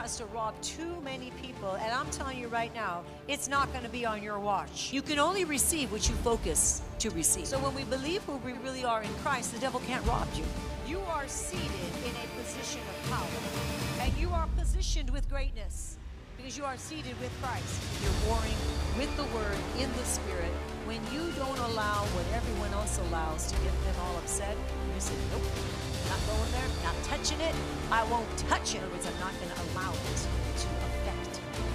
tries to rob too many people, and I'm telling you right now, it's not going to be on your watch. You can only receive what you focus to receive. So when we believe who we really are in Christ, the devil can't rob you. You are seated in a position of power, and you are positioned with greatness because you are seated with Christ. You're warring with the Word in the Spirit. When you don't allow what everyone else allows to get them all upset, you say, nope, not going there, not touching it. I won't touch it. In other words, I'm not going to allow it to affect me.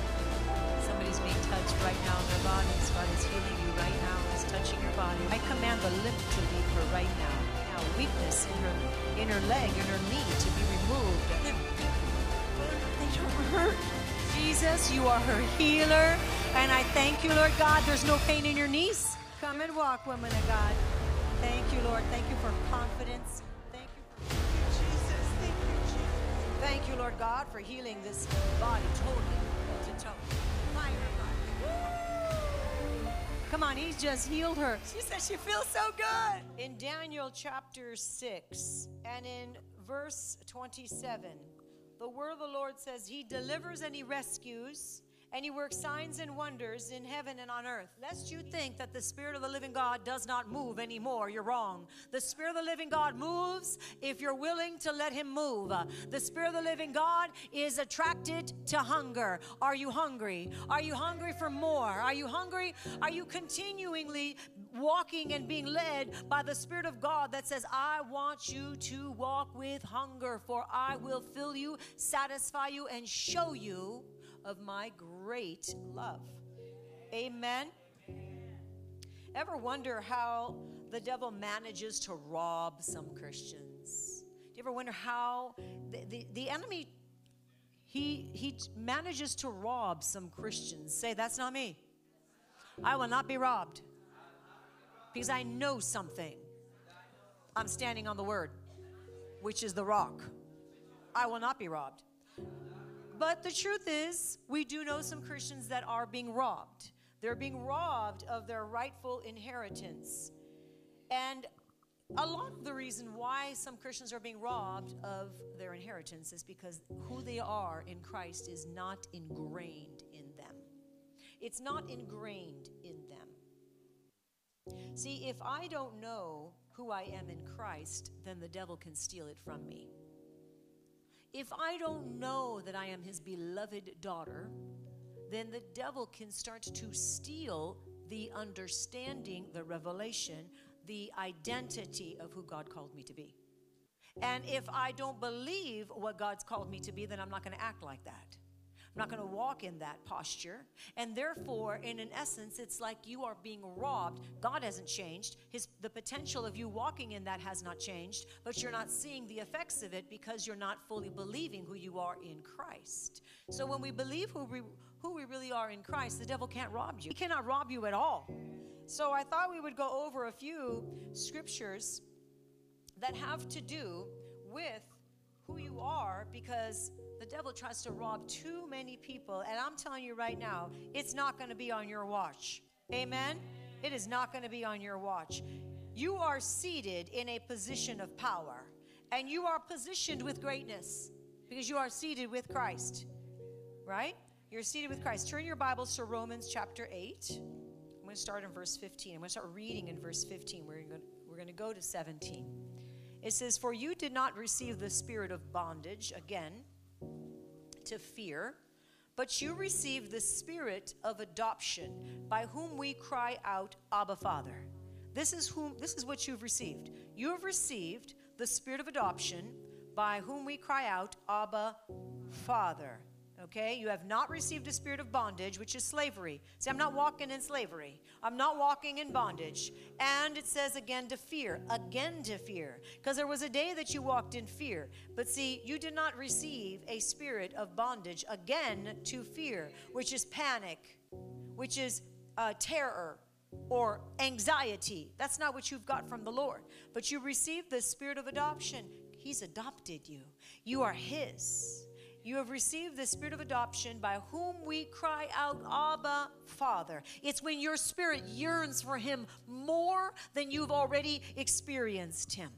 Somebody's being touched right now in their bodies. God is healing you right now. He's touching your body. I command the limp to leave her right now. Now, weakness in her, in her leg, in her knee to be removed. They don't hurt. Jesus, you are her healer. And I thank you, Lord God. There's no pain in your knees. Come and walk, woman of God. Thank you, Lord. Thank you for confidence. Thank you. Jesus. Thank you, Jesus. Thank you, Lord God, for healing this body totally to toe. Fire. Come on, he's just healed her. She said she feels so good. In Daniel chapter 6 and in verse 27, the word of the Lord says, He delivers and He rescues, and He works signs and wonders in heaven and on earth. Lest you think that the Spirit of the living God does not move anymore, you're wrong. The Spirit of the living God moves if you're willing to let Him move. The Spirit of the living God is attracted to hunger. Are you hungry? Are you hungry for more? Are you hungry? Are you continually walking and being led by the Spirit of God that says, I want you to walk with hunger, for I will fill you, satisfy you, and show you of my great love. Amen. Ever wonder how the devil manages to rob some Christians? Do you ever wonder how the, the, the enemy he he manages to rob some Christians? Say, that's not me. I will not be robbed because I know something. I'm standing on the word, which is the rock. I will not be robbed. But the truth is, we do know some Christians that are being robbed. They're being robbed of their rightful inheritance. And a lot of the reason why some Christians are being robbed of their inheritance is because who they are in Christ is not ingrained in them. It's not ingrained in them. See, if I don't know who I am in Christ, then the devil can steal it from me. If I don't know that I am his beloved daughter, then the devil can start to steal the understanding, the revelation, the identity of who God called me to be. And if I don't believe what God's called me to be, then I'm not going to act like that. I'm not going to walk in that posture. And therefore, in an essence, it's like you are being robbed. God hasn't changed. His the potential of you walking in that has not changed, but you're not seeing the effects of it because you're not fully believing who you are in Christ. So when we believe who we who we really are in Christ, the devil can't rob you. He cannot rob you at all. So I thought we would go over a few scriptures that have to do with who you are because the devil tries to rob too many people. And I'm telling you right now, it's not going to be on your watch. Amen? It is not going to be on your watch. You are seated in a position of power, and you are positioned with greatness because you are seated with Christ. Right? You're seated with Christ. Turn your Bibles to Romans chapter 8. I'm going to start in verse 15. I'm going to start reading in verse 15. We're going to, we're going to go to 17. It says, For you did not receive the spirit of bondage, again, to fear, but you received the spirit of adoption, by whom we cry out, Abba, Father. This is whom this is what you've received. You have received the spirit of adoption, by whom we cry out, Abba, Father. Okay? You have not received a spirit of bondage, which is slavery. See, I'm not walking in slavery. I'm not walking in bondage. And it says again to fear, again to fear. Because there was a day that you walked in fear. But see, you did not receive a spirit of bondage again to fear, which is panic, which is uh, terror, or anxiety. That's not what you've got from the Lord. But you received the spirit of adoption. He's adopted you, you are His. You have received the spirit of adoption by whom we cry out, Abba, Father. It's when your spirit yearns for Him more than you've already experienced Him.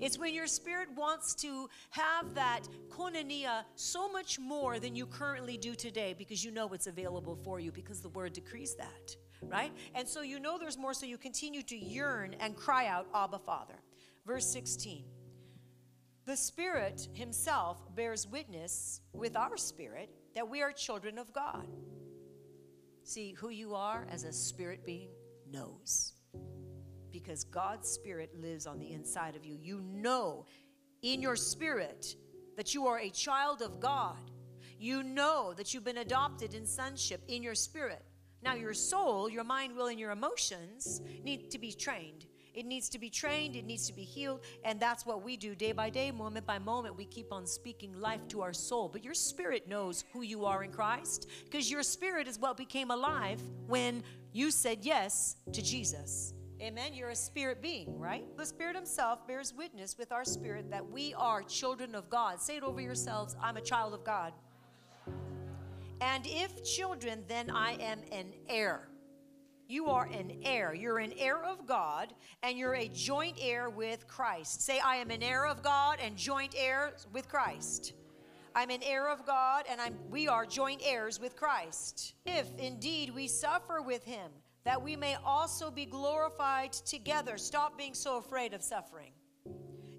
It's when your spirit wants to have that koinonia so much more than you currently do today because you know it's available for you because the word decrees that, right? And so you know there's more, so you continue to yearn and cry out, Abba, Father. Verse 16. The Spirit Himself bears witness with our spirit that we are children of God. See, who you are as a spirit being knows because God's Spirit lives on the inside of you. You know in your spirit that you are a child of God. You know that you've been adopted in sonship in your spirit. Now, your soul, your mind, will, and your emotions need to be trained. It needs to be trained, it needs to be healed, and that's what we do day by day, moment by moment. We keep on speaking life to our soul. But your spirit knows who you are in Christ because your spirit is what became alive when you said yes to Jesus. Amen. You're a spirit being, right? The Spirit Himself bears witness with our spirit that we are children of God. Say it over yourselves I'm a child of God. And if children, then I am an heir. You are an heir. You're an heir of God, and you're a joint heir with Christ. Say, I am an heir of God and joint heir with Christ. I'm an heir of God, and I'm, we are joint heirs with Christ. If indeed we suffer with him, that we may also be glorified together. Stop being so afraid of suffering.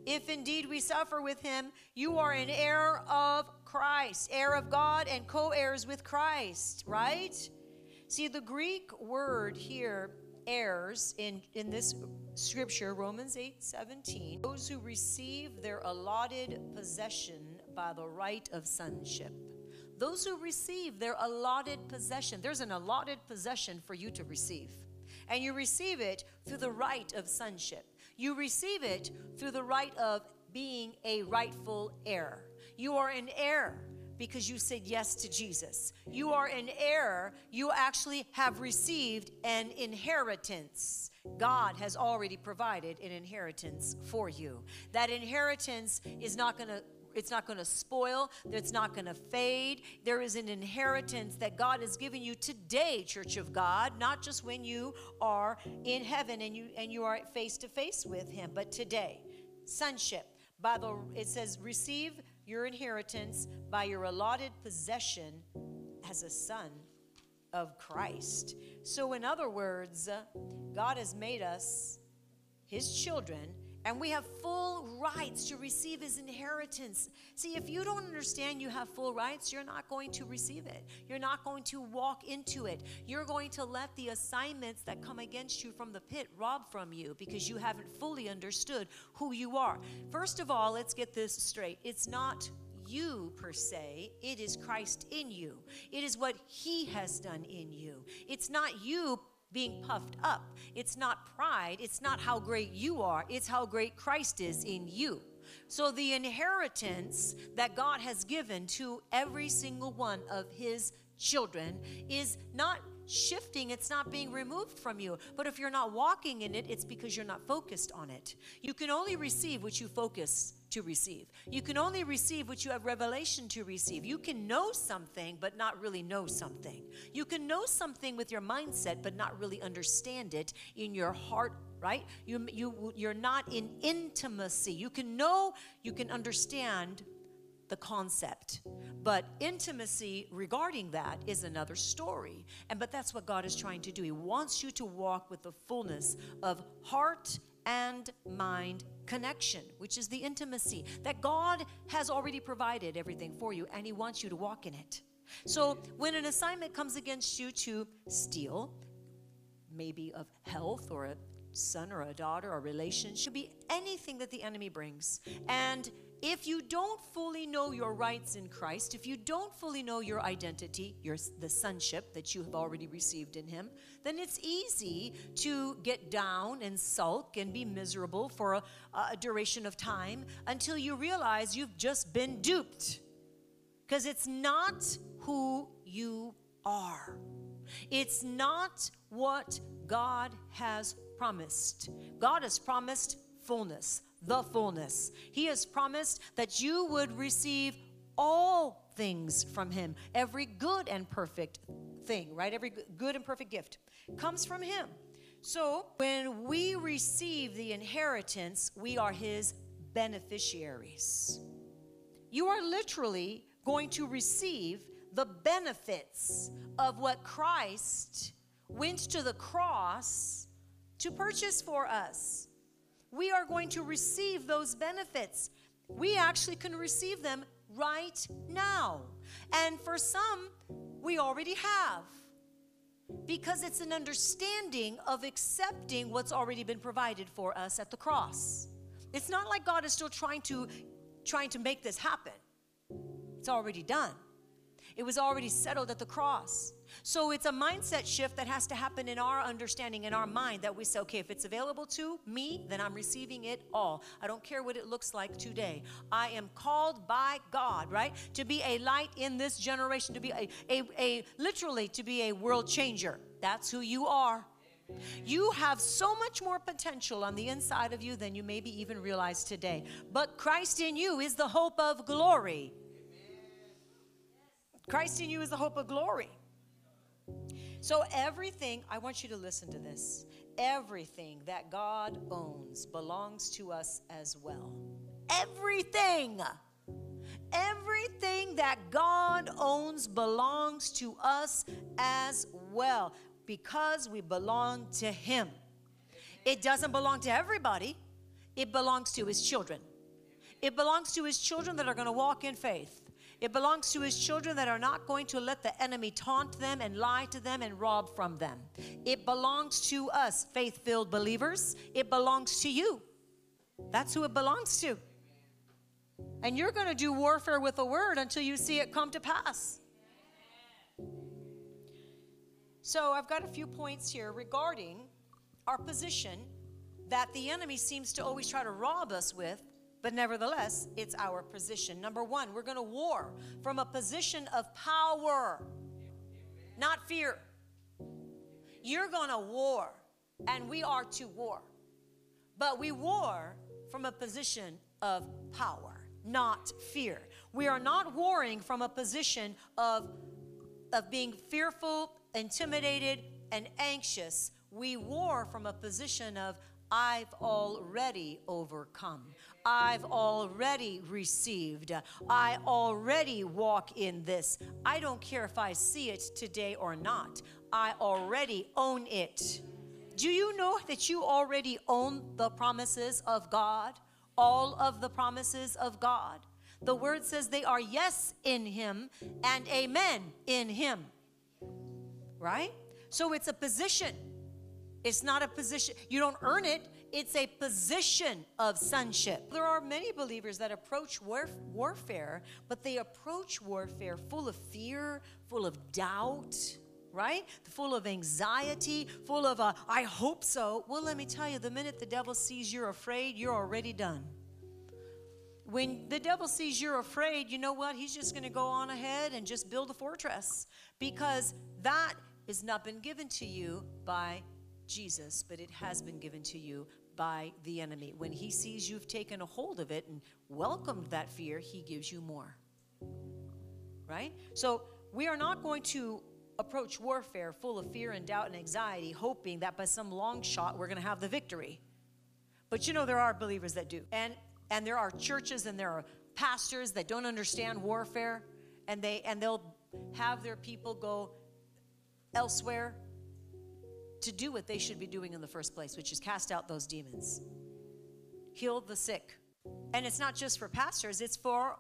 If indeed we suffer with him, you are an heir of Christ, heir of God, and co heirs with Christ, right? See, the Greek word here, heirs, in, in this scripture, Romans 8 17, those who receive their allotted possession by the right of sonship. Those who receive their allotted possession, there's an allotted possession for you to receive. And you receive it through the right of sonship. You receive it through the right of being a rightful heir. You are an heir because you said yes to Jesus. You are an heir. You actually have received an inheritance. God has already provided an inheritance for you. That inheritance is not going to it's not going to spoil, it's not going to fade. There is an inheritance that God has given you today, church of God, not just when you are in heaven and you and you are face to face with him, but today. Sonship. The it says receive your inheritance by your allotted possession as a son of Christ. So in other words, uh, God has made us his children and we have full rights to receive his inheritance. See, if you don't understand you have full rights, you're not going to receive it. You're not going to walk into it. You're going to let the assignments that come against you from the pit rob from you because you haven't fully understood who you are. First of all, let's get this straight. It's not you per se, it is Christ in you. It is what he has done in you. It's not you being puffed up. It's not pride. It's not how great you are. It's how great Christ is in you. So, the inheritance that God has given to every single one of his children is not shifting, it's not being removed from you. But if you're not walking in it, it's because you're not focused on it. You can only receive what you focus to receive. You can only receive what you have revelation to receive. You can know something, but not really know something. You can know something with your mindset, but not really understand it in your heart right you, you you're not in intimacy you can know you can understand the concept but intimacy regarding that is another story and but that's what god is trying to do he wants you to walk with the fullness of heart and mind connection, which is the intimacy that God has already provided everything for you and He wants you to walk in it. So when an assignment comes against you to steal, maybe of health or a son or a daughter or a should be anything that the enemy brings. And if you don't fully know your rights in Christ, if you don't fully know your identity, your the sonship that you have already received in him, then it's easy to get down and sulk and be miserable for a, a duration of time until you realize you've just been duped. Because it's not who you are. It's not what God has promised. God has promised fullness, the fullness. He has promised that you would receive all things from Him, every good and perfect thing, right? Every good and perfect gift comes from Him. So when we receive the inheritance, we are His beneficiaries. You are literally going to receive the benefits of what Christ went to the cross to purchase for us. We are going to receive those benefits. We actually can receive them right now. And for some, we already have. Because it's an understanding of accepting what's already been provided for us at the cross. It's not like God is still trying to trying to make this happen. It's already done. It was already settled at the cross. So it's a mindset shift that has to happen in our understanding, in our mind, that we say, okay, if it's available to me, then I'm receiving it all. I don't care what it looks like today. I am called by God, right? To be a light in this generation, to be a, a, a literally to be a world changer. That's who you are. You have so much more potential on the inside of you than you maybe even realize today. But Christ in you is the hope of glory. Christ in you is the hope of glory. So, everything, I want you to listen to this. Everything that God owns belongs to us as well. Everything. Everything that God owns belongs to us as well because we belong to Him. It doesn't belong to everybody, it belongs to His children. It belongs to His children that are going to walk in faith. It belongs to his children that are not going to let the enemy taunt them and lie to them and rob from them. It belongs to us, faith filled believers. It belongs to you. That's who it belongs to. And you're going to do warfare with the word until you see it come to pass. So I've got a few points here regarding our position that the enemy seems to always try to rob us with but nevertheless, it's our position. Number one, we're going to war from a position of power, not fear. You're going to war, and we are to war. But we war from a position of power, not fear. We are not warring from a position of, of being fearful, intimidated, and anxious. We war from a position of, I've already overcome. I've already received. I already walk in this. I don't care if I see it today or not. I already own it. Do you know that you already own the promises of God? All of the promises of God. The word says they are yes in Him and amen in Him. Right? So it's a position. It's not a position. You don't earn it. It's a position of sonship. There are many believers that approach war- warfare, but they approach warfare full of fear, full of doubt, right? Full of anxiety, full of, uh, I hope so. Well, let me tell you, the minute the devil sees you're afraid, you're already done. When the devil sees you're afraid, you know what? He's just going to go on ahead and just build a fortress because that has not been given to you by Jesus, but it has been given to you by the enemy. When he sees you've taken a hold of it and welcomed that fear, he gives you more. Right? So we are not going to approach warfare full of fear and doubt and anxiety, hoping that by some long shot we're going to have the victory. But you know, there are believers that do. And, and there are churches and there are pastors that don't understand warfare and, they, and they'll have their people go elsewhere to do what they should be doing in the first place, which is cast out those demons, heal the sick. And it's not just for pastors, it's for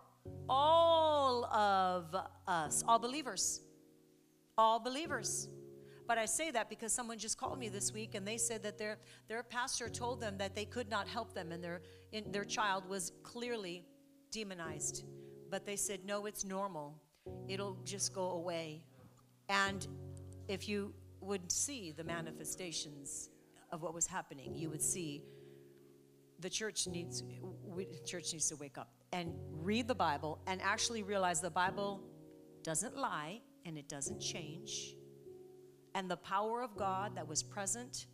all of us, all believers. All believers. But I say that because someone just called me this week and they said that their, their pastor told them that they could not help them and their, in, their child was clearly demonized. But they said, no, it's normal. It'll just go away. And if you would see the manifestations of what was happening. You would see the church needs we, church needs to wake up and read the Bible and actually realize the Bible doesn't lie and it doesn't change. And the power of God that was present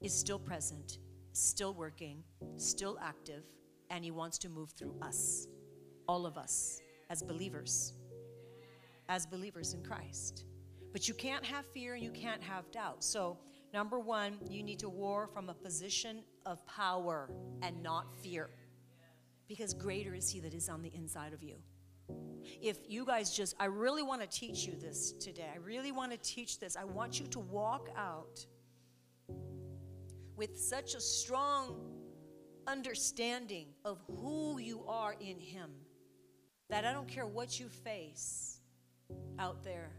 is still present, still working, still active, and He wants to move through us, all of us, as believers, as believers in Christ. But you can't have fear and you can't have doubt. So, number one, you need to war from a position of power and not fear. because greater is He that is on the inside of you. If you guys just, I really want to teach you this today. I really want to teach this. I want you to walk out with such a strong understanding of who you are in Him that I don't care what you face out there,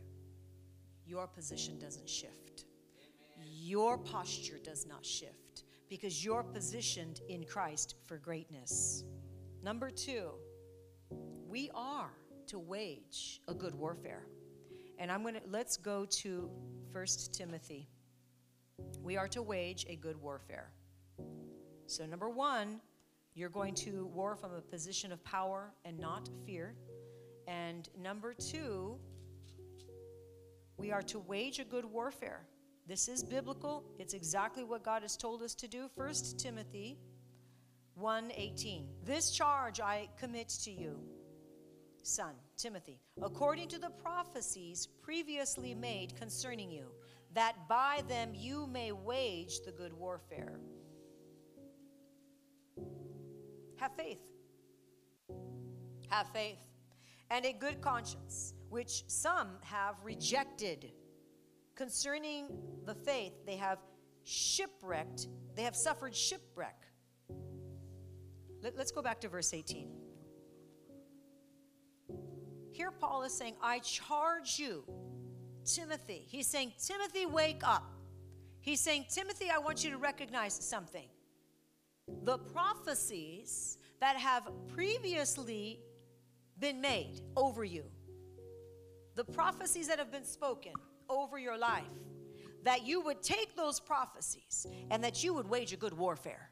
your position doesn't shift. Your posture does not shift because you're positioned in Christ for greatness. Number two, we are to wage a good warfare. And I'm going to let's go to First Timothy. We are to wage a good warfare. So number 1, you're going to war from a position of power and not fear. And number 2, we are to wage a good warfare. This is biblical. It's exactly what God has told us to do. First Timothy 1:18. This charge I commit to you, son Timothy, according to the prophecies previously made concerning you, that by them you may wage the good warfare. Have faith. Have faith. And a good conscience, which some have rejected. Concerning the faith, they have shipwrecked, they have suffered shipwreck. Let, us go back to verse 18. Here, Paul is saying, I charge you, Timothy. He's saying, Timothy, wake up. He's saying, Timothy, I want you to recognize something. The prophecies that have previously been made over you, the prophecies that have been spoken over your life, that you would take those prophecies and that you would wage a good warfare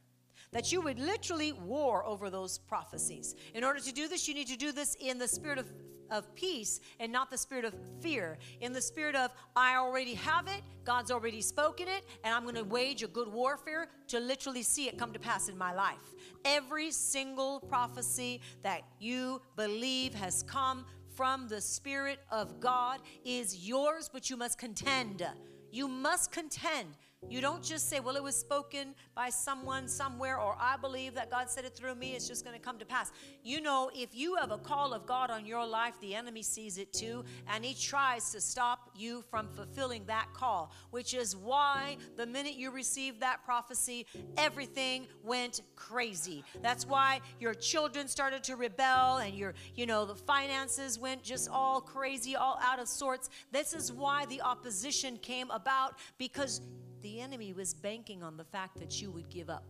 that you would literally war over those prophecies. In order to do this, you need to do this in the spirit of, of peace and not the spirit of fear. In the spirit of, I already have it, God's already spoken it, and I'm going to wage a good warfare to literally see it come to pass in my life. Every single prophecy that you believe has come from the Spirit of God is yours, but you must contend. You must contend you don't just say, well, it was spoken by someone somewhere, or I believe that God said it through me, it's just going to come to pass. You know, if you have a call of God on your life, the enemy sees it too, and he tries to stop you from fulfilling that call, which is why the minute you received that prophecy, everything went crazy. That's why your children started to rebel, and your, you know, the finances went just all crazy, all out of sorts. This is why the opposition came about because the enemy was banking on the fact that you would give up.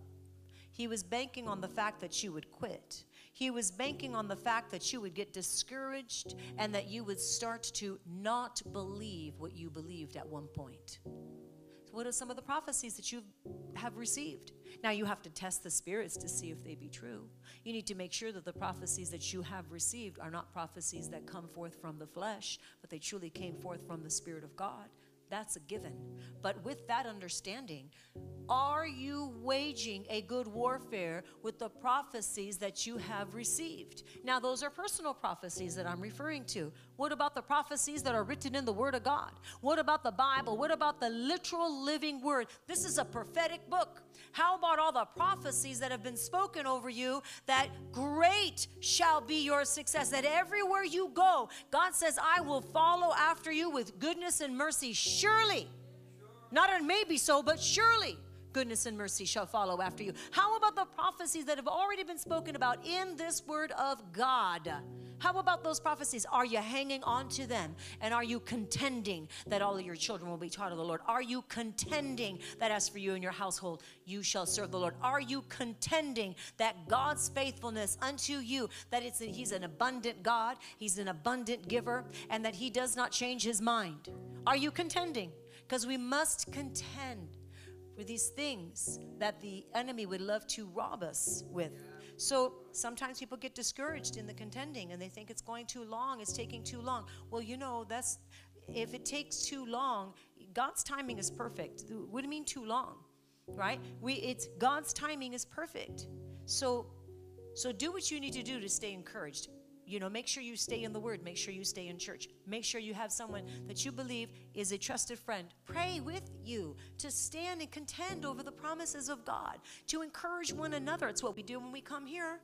He was banking on the fact that you would quit. He was banking on the fact that you would get discouraged and that you would start to not believe what you believed at one point. So what are some of the prophecies that you have received? Now you have to test the spirits to see if they be true. You need to make sure that the prophecies that you have received are not prophecies that come forth from the flesh, but they truly came forth from the Spirit of God. That's a given. But with that understanding, are you waging a good warfare with the prophecies that you have received? Now, those are personal prophecies that I'm referring to. What about the prophecies that are written in the Word of God? What about the Bible? What about the literal living Word? This is a prophetic book. How about all the prophecies that have been spoken over you that great shall be your success? That everywhere you go, God says, I will follow after you with goodness and mercy. Surely, not a maybe so, but surely goodness and mercy shall follow after you. How about the prophecies that have already been spoken about in this word of God? How about those prophecies? Are you hanging on to them? And are you contending that all of your children will be taught of the Lord? Are you contending that as for you and your household, you shall serve the Lord? Are you contending that God's faithfulness unto you, that it's He's an abundant God, He's an abundant giver, and that He does not change His mind? Are you contending? Because we must contend for these things that the enemy would love to rob us with. So sometimes people get discouraged in the contending and they think it's going too long, it's taking too long. Well, you know, that's if it takes too long, God's timing is perfect. What do you mean too long? Right? We it's God's timing is perfect. So so do what you need to do to stay encouraged you know, make sure you stay in the Word. Make sure you stay in church. Make sure you have someone that you believe is a trusted friend. Pray with you to stand and contend over the promises of God, to encourage one another. It's what we do when we come here.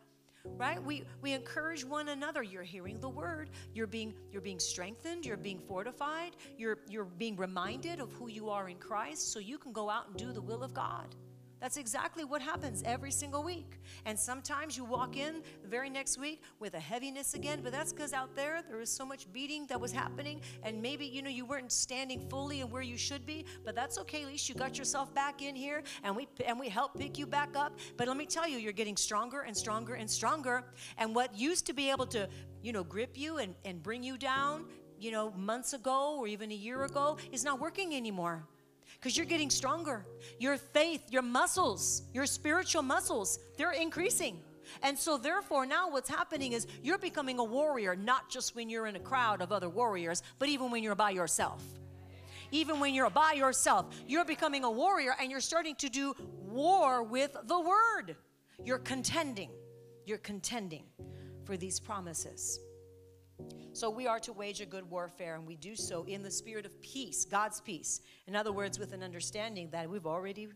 right? We we encourage one another. You're hearing the word. You're being you're being strengthened. You're being fortified. You're you're being reminded of who you are in Christ, so you can go out and do the will of God. That's exactly what happens every single week. And sometimes you walk in the very next week with a heaviness again, but that's because out there there was so much beating that was happening, and maybe you know you weren't standing fully and where you should be. But that's okay. At least you got yourself back in here, and we and we help pick you back up. But let me tell you, you're getting stronger and stronger and stronger. And what used to be able to you know grip you and, and bring you down, you know, months ago or even a year ago, is not working anymore because you're getting stronger. Your faith, your muscles, your spiritual muscles, they're increasing. And so, therefore, now what's happening is you're becoming a warrior, not just when you're in a crowd of other warriors, but even when you're by yourself. Even when you're by yourself, you're becoming a warrior and you're starting to do war with the word. You're contending. You're contending for these promises. So we are to wage a good warfare, and we do so in the spirit of peace, God's peace. In other words, with an understanding that we've already,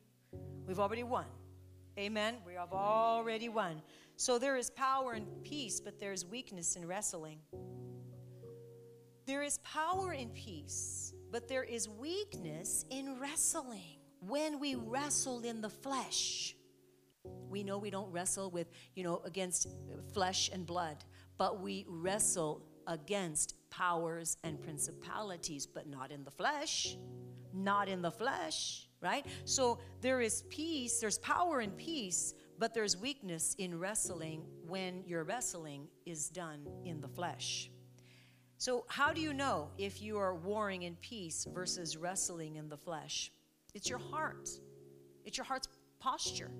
we've already won. Amen. We have already won. So there is power in peace, but there's weakness in wrestling. There is power in peace, but there is weakness in wrestling. When we wrestle in the flesh, we know we don't wrestle with, you know, against flesh and blood, but we wrestle against powers and principalities, but not in the flesh. Not in the flesh, right? So there is peace, there's power in peace, but there's weakness in wrestling when your wrestling is done in the flesh. So, how do you know if you are warring in peace versus wrestling in the flesh? It's your heart, it's your heart's posture.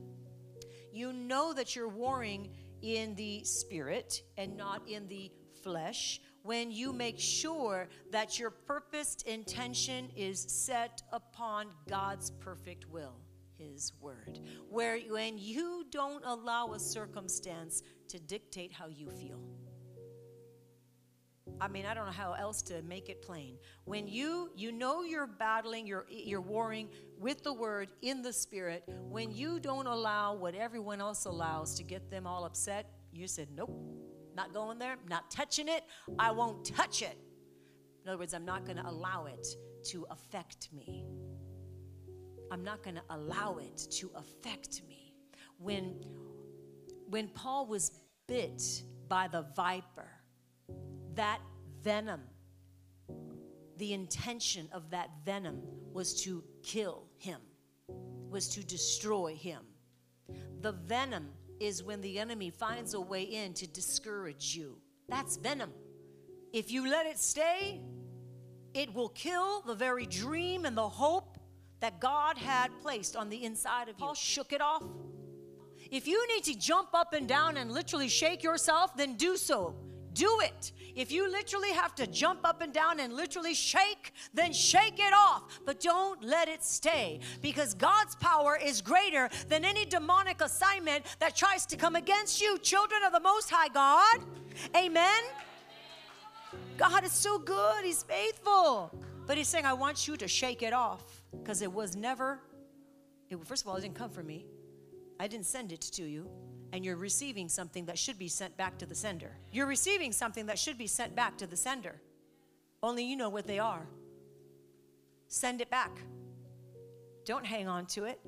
You know that you're warring in the spirit and not in the flesh when you make sure that your purposed intention is set upon God's perfect will, His Word. Where when you don't allow a circumstance to dictate how you feel. I mean, I don't know how else to make it plain. When you you know you're battling, you're you're warring with the word in the spirit, when you don't allow what everyone else allows to get them all upset, you said, Nope, not going there, not touching it. I won't touch it. In other words, I'm not going to allow it to affect me. I'm not going to allow it to affect me. When, when Paul was bit by the viper, that venom, the intention of that venom was to kill him, was to destroy him. The venom is when the enemy finds a way in to discourage you. That's venom. If you let it stay, it will kill the very dream and the hope that God had placed on the inside of you. Paul shook it off. If you need to jump up and down and literally shake yourself, then do so. Do it. If you literally have to jump up and down and literally shake, then shake it off. But don't let it stay because God's power is greater than any demonic assignment that tries to come against you, children of the Most High God. Amen. God is so good, He's faithful. But He's saying, I want you to shake it off because it was never, it, first of all, it didn't come from me. I didn't send it to you and you're receiving something that should be sent back to the sender. You're receiving something that should be sent back to the sender. Only you know what they are. Send it back. Don't hang on to it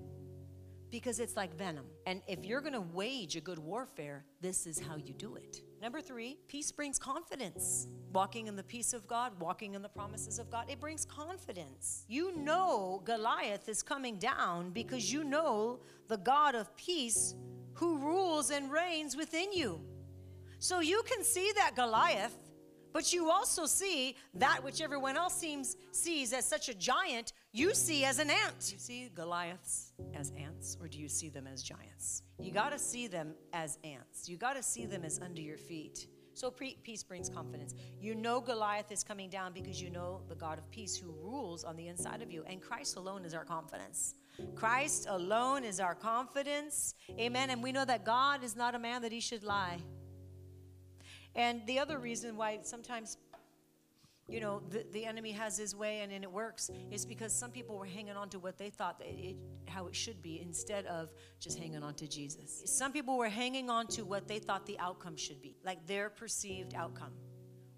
because it's like venom. And if you're going to wage a good warfare, this is how you do it. Number three, peace brings confidence. Walking in the peace of God, walking in the promises of God, it brings confidence. You know Goliath is coming down because you know the God of peace who rules and reigns within you. So you can see that Goliath, but you also see that which everyone else seems sees as such a giant, you see as an ant. You see Goliaths as ants, or do you see them as giants? You got to see them as ants. You got to see them as under your feet. So peace brings confidence. You know Goliath is coming down because you know the God of peace who rules on the inside of you, and Christ alone is our confidence. Christ alone is our confidence. Amen. And we know that God is not a man that he should lie. And the other reason why sometimes you know, the, the enemy has his way and, and it works, is because some people were hanging on to what they thought that it, how it should be instead of just hanging on to Jesus. Some people were hanging on to what they thought the outcome should be, like their perceived outcome.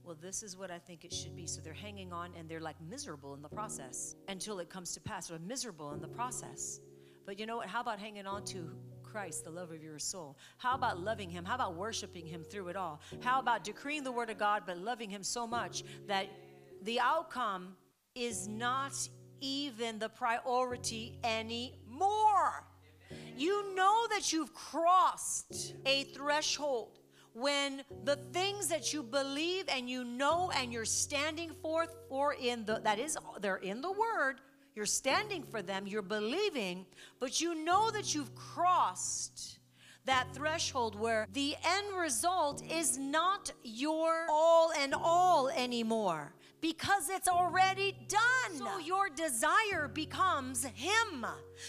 Well, this is what I think it should be. So they're hanging on and they're like miserable in the process until it comes to pass. They're miserable in the process. But you know what? How about hanging on to Christ, the love of your soul? How about loving Him? How about worshiping Him through it all? How about decreeing the Word of God, but loving Him so much that the outcome is not even the priority anymore? You know that you've crossed a threshold when the things that you believe and you know and you're standing forth for in the that is they're in the word you're standing for them, you're believing, but you know that you've crossed that threshold where the end result is not your all and all anymore because it's already done. So your desire becomes Him.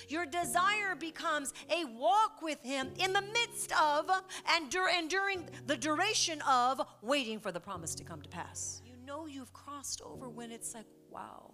Your desire becomes a walk with Him in the midst of and, dur- and during the duration of waiting for the promise to come to pass. You know you've crossed over when it's like, wow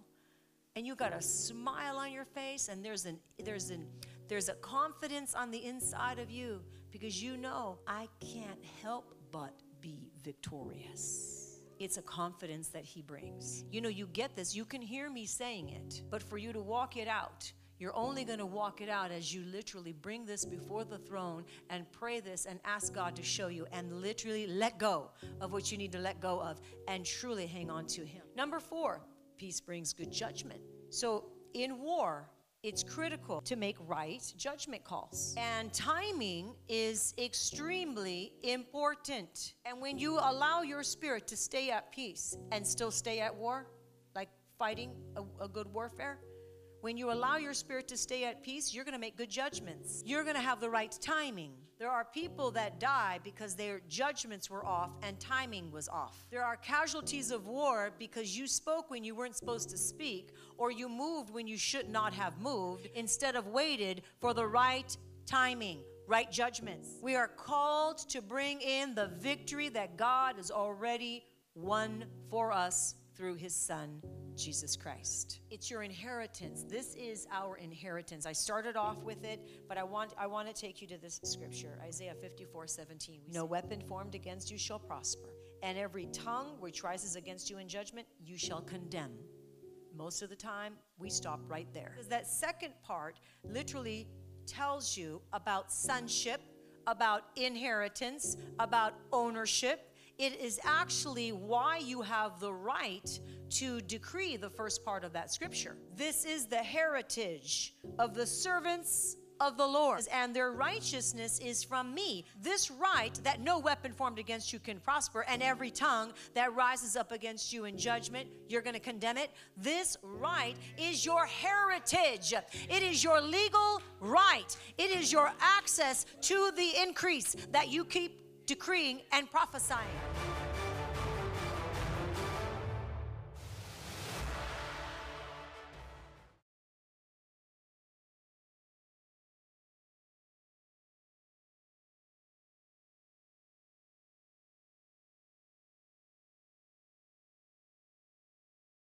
and you got a smile on your face and there's an there's an there's a confidence on the inside of you because you know I can't help but be victorious. It's a confidence that he brings. You know, you get this, you can hear me saying it, but for you to walk it out, you're only going to walk it out as you literally bring this before the throne and pray this and ask God to show you and literally let go of what you need to let go of and truly hang on to Him. Number four, peace brings good judgment. So in war, it's critical to make right judgment calls. And timing is extremely important. And when you allow your spirit to stay at peace and still stay at war, like fighting a, a good warfare, when you allow your spirit to stay at peace, you're going to make good judgments. You're going to have the right timing. There are people that die because their judgments were off and timing was off. There are casualties of war because you spoke when you weren't supposed to speak, or you moved when you should not have moved, instead of waited for the right timing right judgments. We are called to bring in the victory that God has already won for us through his son Jesus Christ. It's your inheritance. This is our inheritance. I started off with it, but I want I want to take you to this scripture, Isaiah 54, 17. No weapon formed against you shall prosper, and every tongue which rises against you in judgment, you shall condemn. Most of the time, we stop right there. Because that second part literally tells you about sonship, about inheritance, about ownership. It is actually why you have the right to decree the first part of that scripture. This is the heritage of the servants of the Lord, and their righteousness is from me. This right that no weapon formed against you can prosper, and every tongue that rises up against you in judgment, you're going to condemn it. This right is your heritage, it is your legal right, it is your access to the increase that you keep decreeing and prophesying.